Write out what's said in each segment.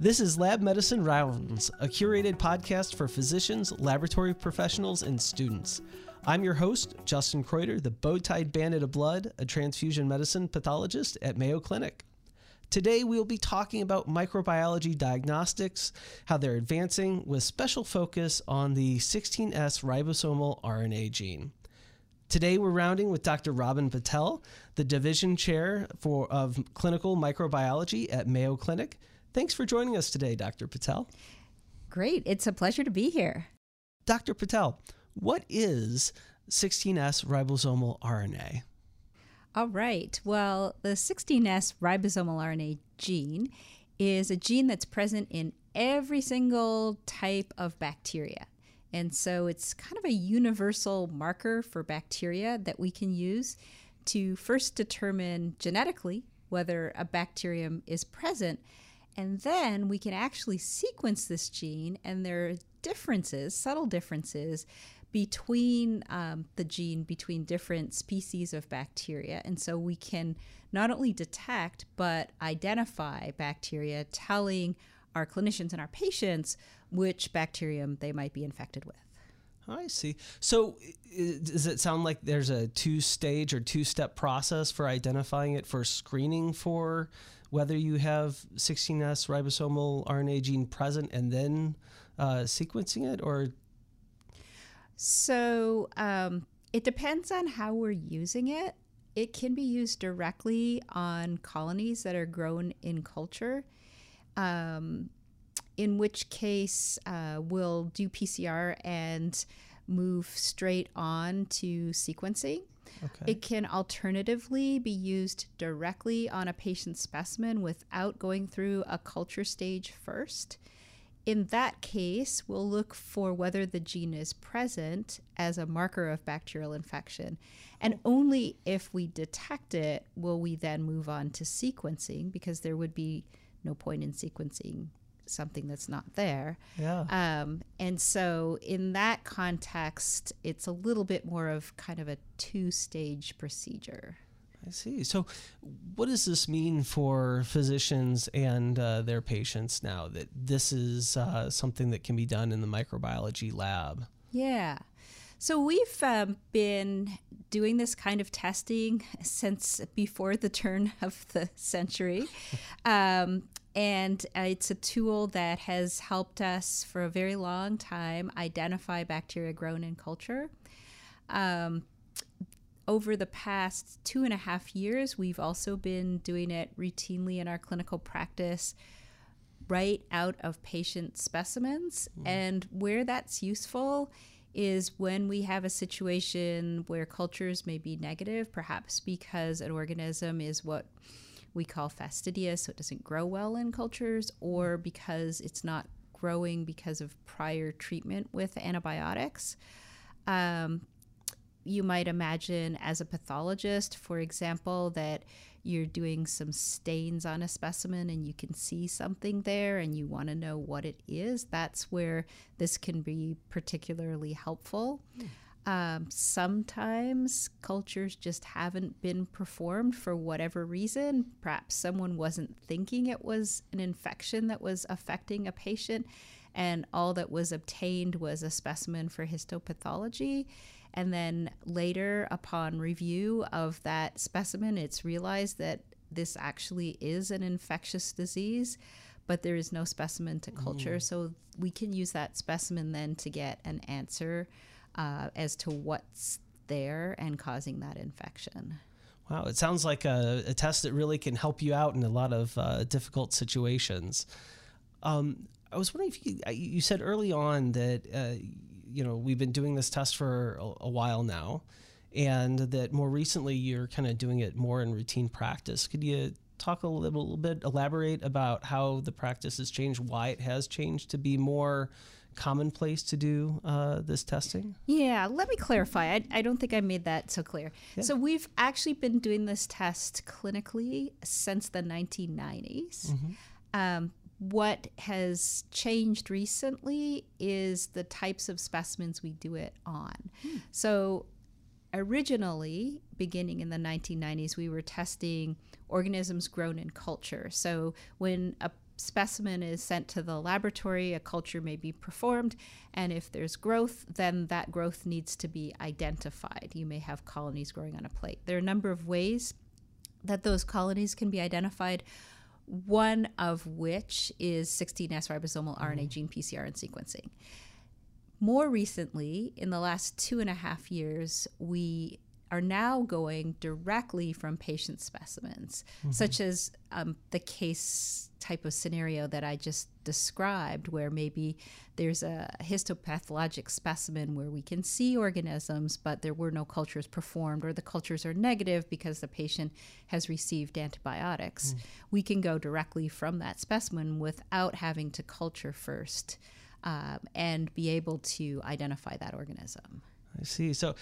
This is Lab Medicine Rounds, a curated podcast for physicians, laboratory professionals, and students. I'm your host, Justin Kreuter, the bow-tied bandit of blood, a transfusion medicine pathologist at Mayo Clinic. Today, we'll be talking about microbiology diagnostics, how they're advancing, with special focus on the 16S ribosomal RNA gene. Today, we're rounding with Dr. Robin Patel, the division chair for, of clinical microbiology at Mayo Clinic. Thanks for joining us today, Dr. Patel. Great. It's a pleasure to be here. Dr. Patel, what is 16S ribosomal RNA? All right. Well, the 16S ribosomal RNA gene is a gene that's present in every single type of bacteria. And so it's kind of a universal marker for bacteria that we can use to first determine genetically whether a bacterium is present and then we can actually sequence this gene, and there are differences, subtle differences, between um, the gene between different species of bacteria. And so we can not only detect, but identify bacteria, telling our clinicians and our patients which bacterium they might be infected with. I see. So, does it sound like there's a two stage or two step process for identifying it for screening for whether you have 16S ribosomal RNA gene present and then uh, sequencing it, or? So um, it depends on how we're using it. It can be used directly on colonies that are grown in culture. Um, in which case, uh, we'll do PCR and move straight on to sequencing. Okay. It can alternatively be used directly on a patient's specimen without going through a culture stage first. In that case, we'll look for whether the gene is present as a marker of bacterial infection. And only if we detect it will we then move on to sequencing because there would be no point in sequencing something that's not there. Yeah. Um, and so, in that context, it's a little bit more of kind of a two stage procedure. I see. So, what does this mean for physicians and uh, their patients now that this is uh, something that can be done in the microbiology lab? Yeah. So, we've um, been doing this kind of testing since before the turn of the century. Um, and uh, it's a tool that has helped us for a very long time identify bacteria grown in culture. Um, over the past two and a half years, we've also been doing it routinely in our clinical practice right out of patient specimens. Mm. And where that's useful is when we have a situation where cultures may be negative, perhaps because an organism is what we call fastidious, so it doesn't grow well in cultures, or because it's not growing because of prior treatment with antibiotics. Um, you might imagine as a pathologist, for example, that you're doing some stains on a specimen and you can see something there and you want to know what it is. That's where this can be particularly helpful. Mm. Um, sometimes cultures just haven't been performed for whatever reason. Perhaps someone wasn't thinking it was an infection that was affecting a patient, and all that was obtained was a specimen for histopathology. And then later, upon review of that specimen, it's realized that this actually is an infectious disease, but there is no specimen to culture. Mm. So we can use that specimen then to get an answer uh, as to what's there and causing that infection. Wow, it sounds like a, a test that really can help you out in a lot of uh, difficult situations. Um, I was wondering if you, you said early on that uh, you know we've been doing this test for a, a while now, and that more recently you're kind of doing it more in routine practice. Could you talk a little, little bit, elaborate about how the practice has changed, why it has changed to be more commonplace to do uh, this testing? Yeah, let me clarify. I, I, don't think I made that so clear. Yeah. So, we've actually been doing this test clinically since the 1990s. Mm-hmm. Um, what has changed recently is the types of specimens we do it on. Hmm. So, originally, beginning in the 1990s, we were testing organisms grown in culture. So, when a specimen is sent to the laboratory, a culture may be performed, and if there's growth, then that growth needs to be identified. You may have colonies growing on a plate. There are a number of ways that those colonies can be identified, one of which is 16S ribosomal RNA mm-hmm. gene PCR and sequencing. More recently, in the last two and a half years, we are now going directly from patient specimens, mm-hmm. such as um, the case type of scenario that I just described, where maybe there's a histopathologic specimen where we can see organisms, but there were no cultures performed, or the cultures are negative because the patient has received antibiotics. Mm. We can go directly from that specimen without having to culture first um, and be able to identify that organism. I see. So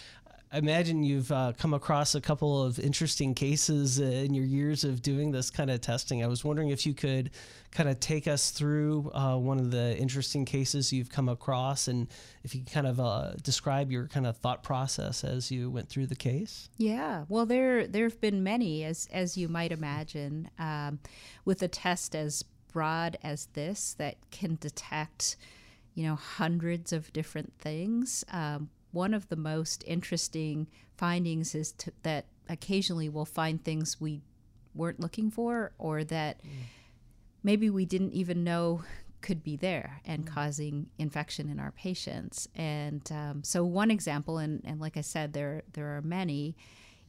imagine you've uh, come across a couple of interesting cases in your years of doing this kind of testing. I was wondering if you could kind of take us through uh, one of the interesting cases you've come across and if you kind of uh, describe your kind of thought process as you went through the case. Yeah, well, there there have been many, as as you might imagine, um, with a test as broad as this that can detect you know hundreds of different things. Um, one of the most interesting findings is to, that occasionally we'll find things we weren't looking for or that mm. maybe we didn't even know could be there and mm. causing infection in our patients. And um, so, one example, and, and like I said, there there are many,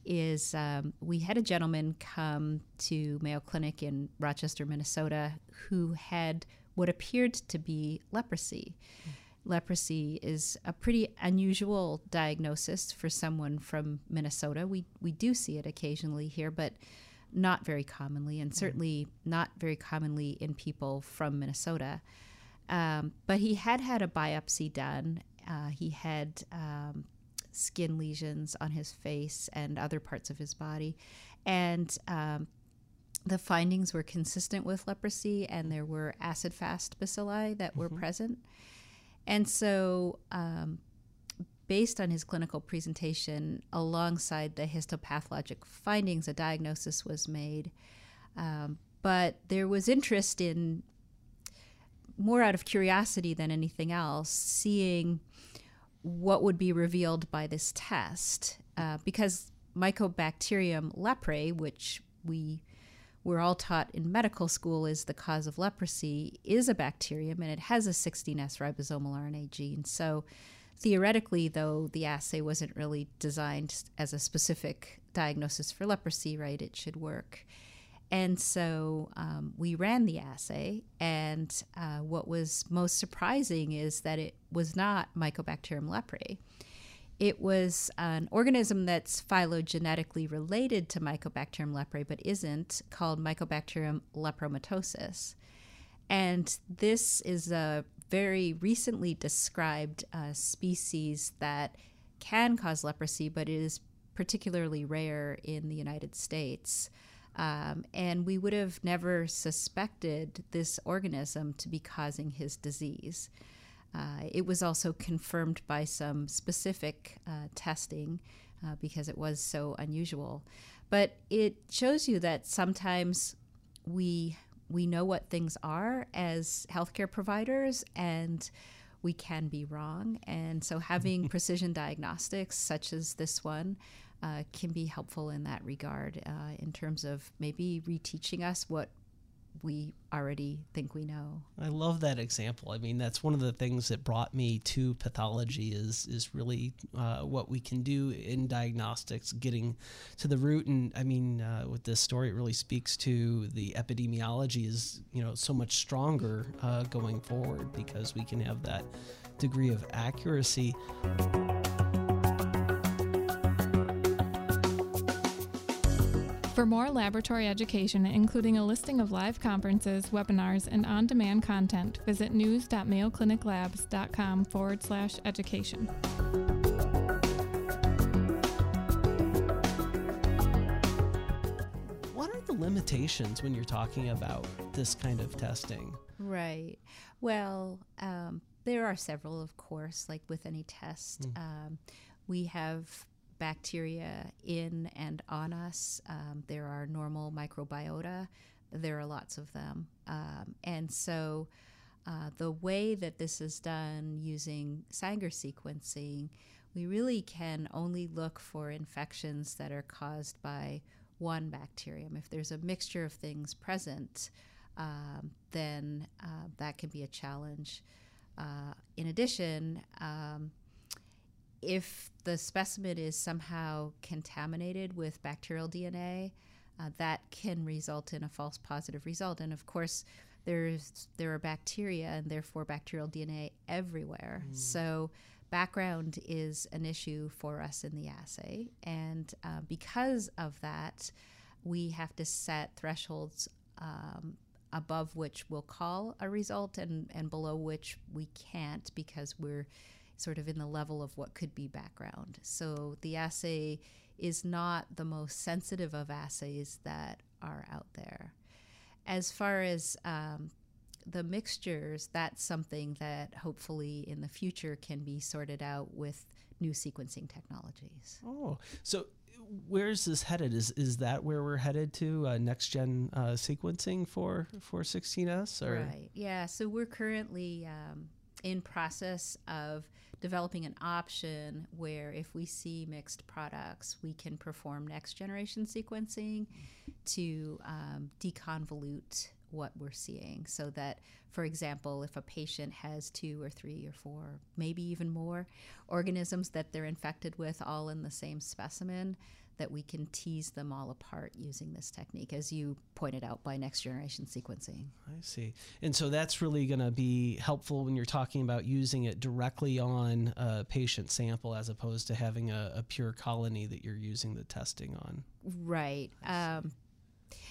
is um, we had a gentleman come to Mayo Clinic in Rochester, Minnesota, who had what appeared to be leprosy. Mm leprosy is a pretty unusual diagnosis for someone from Minnesota. We we do see it occasionally here, but not very commonly, and certainly not very commonly in people from Minnesota. Um, but he had had a biopsy done. Uh, he had um, skin lesions on his face and other parts of his body, and um, the findings were consistent with leprosy, and there were acid fast bacilli that mm-hmm. were present. And so, um, based on his clinical presentation, alongside the histopathologic findings, a diagnosis was made. Um, but there was interest in, more out of curiosity than anything else, seeing what would be revealed by this test. Uh, because Mycobacterium leprae, which we we're all taught in medical school is the cause of leprosy is a bacterium and it has a 16S ribosomal RNA gene. So theoretically, though, the assay wasn't really designed as a specific diagnosis for leprosy, right? It should work. And so um, we ran the assay, and uh, what was most surprising is that it was not Mycobacterium leprae. It was an organism that's phylogenetically related to Mycobacterium leprae but isn't, called Mycobacterium lepromatosis. And this is a very recently described uh, species that can cause leprosy, but it is particularly rare in the United States. Um, and we would have never suspected this organism to be causing his disease. Uh, it was also confirmed by some specific uh, testing uh, because it was so unusual. But it shows you that sometimes we we know what things are as healthcare providers and we can be wrong. And so having precision diagnostics such as this one uh, can be helpful in that regard uh, in terms of maybe reteaching us what we already think we know. I love that example. I mean, that's one of the things that brought me to pathology is is really uh, what we can do in diagnostics, getting to the root. And I mean, uh, with this story, it really speaks to the epidemiology is you know so much stronger uh, going forward because we can have that degree of accuracy. For more laboratory education, including a listing of live conferences, webinars, and on demand content, visit news.mayocliniclabs.com forward slash education. What are the limitations when you're talking about this kind of testing? Right. Well, um, there are several, of course, like with any test. Mm. Um, we have bacteria in and on us. Um, there are normal microbiota there are lots of them. Um, and so uh, the way that this is done using Sanger sequencing, we really can only look for infections that are caused by one bacterium. If there's a mixture of things present, um, then uh, that can be a challenge. Uh, in addition, um, if the specimen is somehow contaminated with bacterial DNA, uh, that can result in a false positive result. And of course, there's there are bacteria and therefore bacterial DNA everywhere. Mm. So background is an issue for us in the assay, and uh, because of that, we have to set thresholds um, above which we'll call a result and, and below which we can't because we're sort of in the level of what could be background. So the assay is not the most sensitive of assays that are out there. As far as um, the mixtures, that's something that hopefully in the future can be sorted out with new sequencing technologies. Oh, so where is this headed? Is is that where we're headed to uh, next gen uh, sequencing for for 16s? Or? Right. Yeah. So we're currently um, in process of developing an option where if we see mixed products, we can perform next generation sequencing to um, deconvolute what we're seeing. So that for example if a patient has two or three or four maybe even more organisms that they're infected with all in the same specimen that we can tease them all apart using this technique, as you pointed out by next generation sequencing. I see. And so that's really going to be helpful when you're talking about using it directly on a patient sample as opposed to having a, a pure colony that you're using the testing on. Right. Um,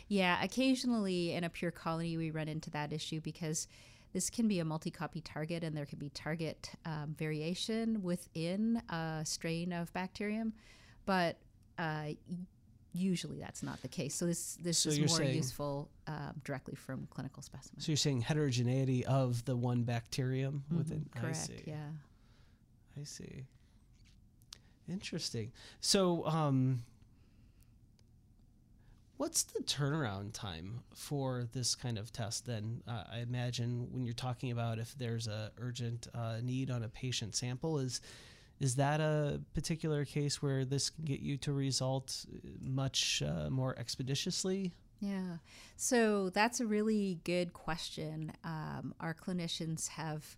yeah, occasionally in a pure colony, we run into that issue because this can be a multi copy target and there can be target um, variation within a strain of bacterium. But uh, usually that's not the case. So this this so is more saying, useful um, directly from clinical specimens. So you're saying heterogeneity of the one bacterium mm-hmm, within. Correct. I see. Yeah. I see. Interesting. So, um, what's the turnaround time for this kind of test? Then uh, I imagine when you're talking about if there's a urgent uh, need on a patient sample, is is that a particular case where this can get you to result much uh, more expeditiously? Yeah. So that's a really good question. Um, our clinicians have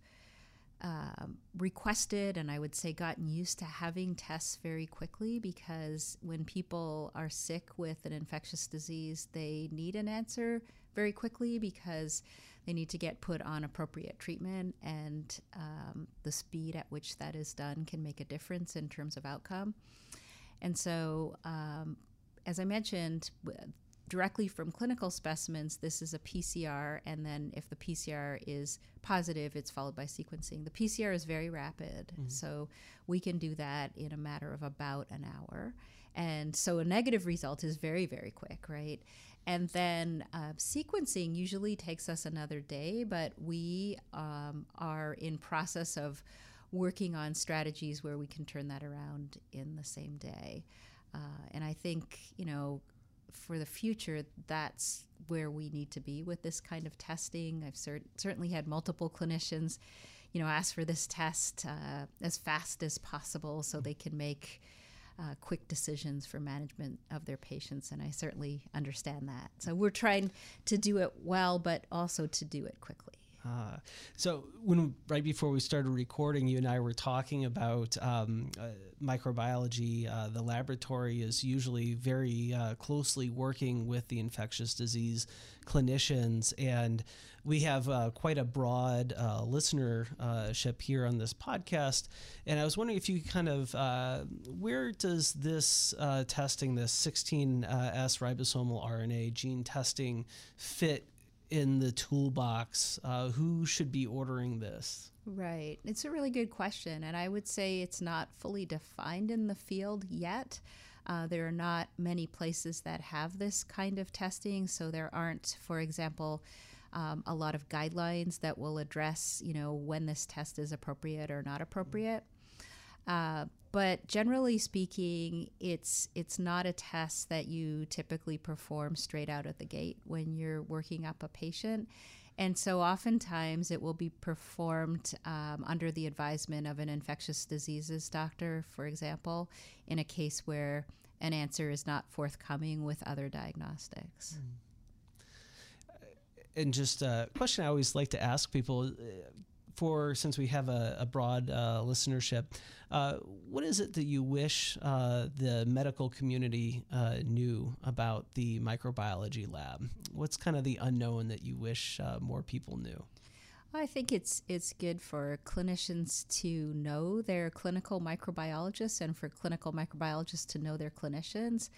um, requested and I would say gotten used to having tests very quickly because when people are sick with an infectious disease, they need an answer very quickly because they need to get put on appropriate treatment, and um, the speed at which that is done can make a difference in terms of outcome. And so, um, as I mentioned, directly from clinical specimens, this is a PCR, and then if the PCR is positive, it's followed by sequencing. The PCR is very rapid, mm-hmm. so we can do that in a matter of about an hour. And so a negative result is very, very quick, right? And then uh, sequencing usually takes us another day, but we um, are in process of working on strategies where we can turn that around in the same day. Uh, and I think, you know, for the future, that's where we need to be with this kind of testing. I've cert- certainly had multiple clinicians, you know, ask for this test uh, as fast as possible so they can make uh, quick decisions for management of their patients, and I certainly understand that. So we're trying to do it well, but also to do it quickly. Uh, so when right before we started recording, you and I were talking about um, uh, microbiology. Uh, the laboratory is usually very uh, closely working with the infectious disease clinicians, and we have uh, quite a broad uh, listenership here on this podcast. And I was wondering if you kind of where does this testing, this 16S ribosomal RNA gene testing, fit in the toolbox? Uh, who should be ordering this? Right. It's a really good question. And I would say it's not fully defined in the field yet. Uh, there are not many places that have this kind of testing. So there aren't, for example, um, a lot of guidelines that will address, you know, when this test is appropriate or not appropriate. Uh, but generally speaking, it's it's not a test that you typically perform straight out of the gate when you're working up a patient. And so, oftentimes, it will be performed um, under the advisement of an infectious diseases doctor, for example, in a case where an answer is not forthcoming with other diagnostics. And just a question I always like to ask people uh, for since we have a, a broad uh, listenership, uh, what is it that you wish uh, the medical community uh, knew about the microbiology lab? What's kind of the unknown that you wish uh, more people knew? I think it's it's good for clinicians to know their clinical microbiologists and for clinical microbiologists to know their clinicians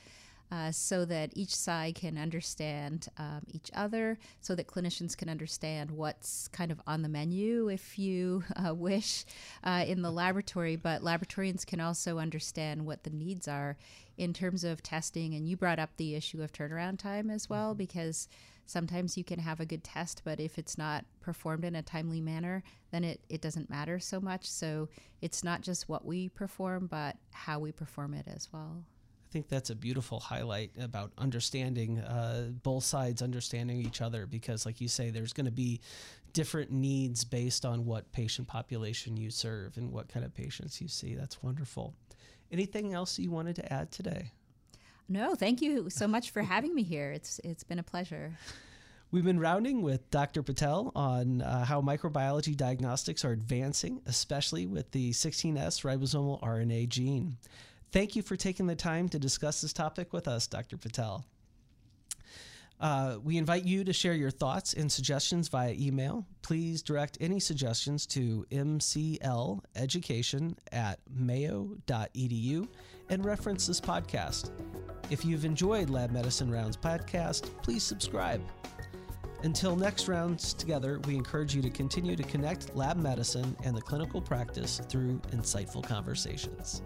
uh, so that each side can understand um, each other, so that clinicians can understand what's kind of on the menu, if you uh, wish, uh, in the laboratory. But laboratorians can also understand what the needs are in terms of testing. And you brought up the issue of turnaround time as well, mm-hmm. because sometimes you can have a good test, but if it's not performed in a timely manner, then it, it doesn't matter so much. So it's not just what we perform, but how we perform it as well. I think that's a beautiful highlight about understanding uh, both sides, understanding each other, because, like you say, there's going to be different needs based on what patient population you serve and what kind of patients you see. That's wonderful. Anything else you wanted to add today? No, thank you so much for having me here. It's it's been a pleasure. We've been rounding with Dr. Patel on uh, how microbiology diagnostics are advancing, especially with the 16S ribosomal RNA gene. Thank you for taking the time to discuss this topic with us, Dr. Patel. Uh, we invite you to share your thoughts and suggestions via email. Please direct any suggestions to mcleducation at mayo.edu and reference this podcast. If you've enjoyed Lab Medicine Rounds podcast, please subscribe. Until next rounds together, we encourage you to continue to connect lab medicine and the clinical practice through insightful conversations.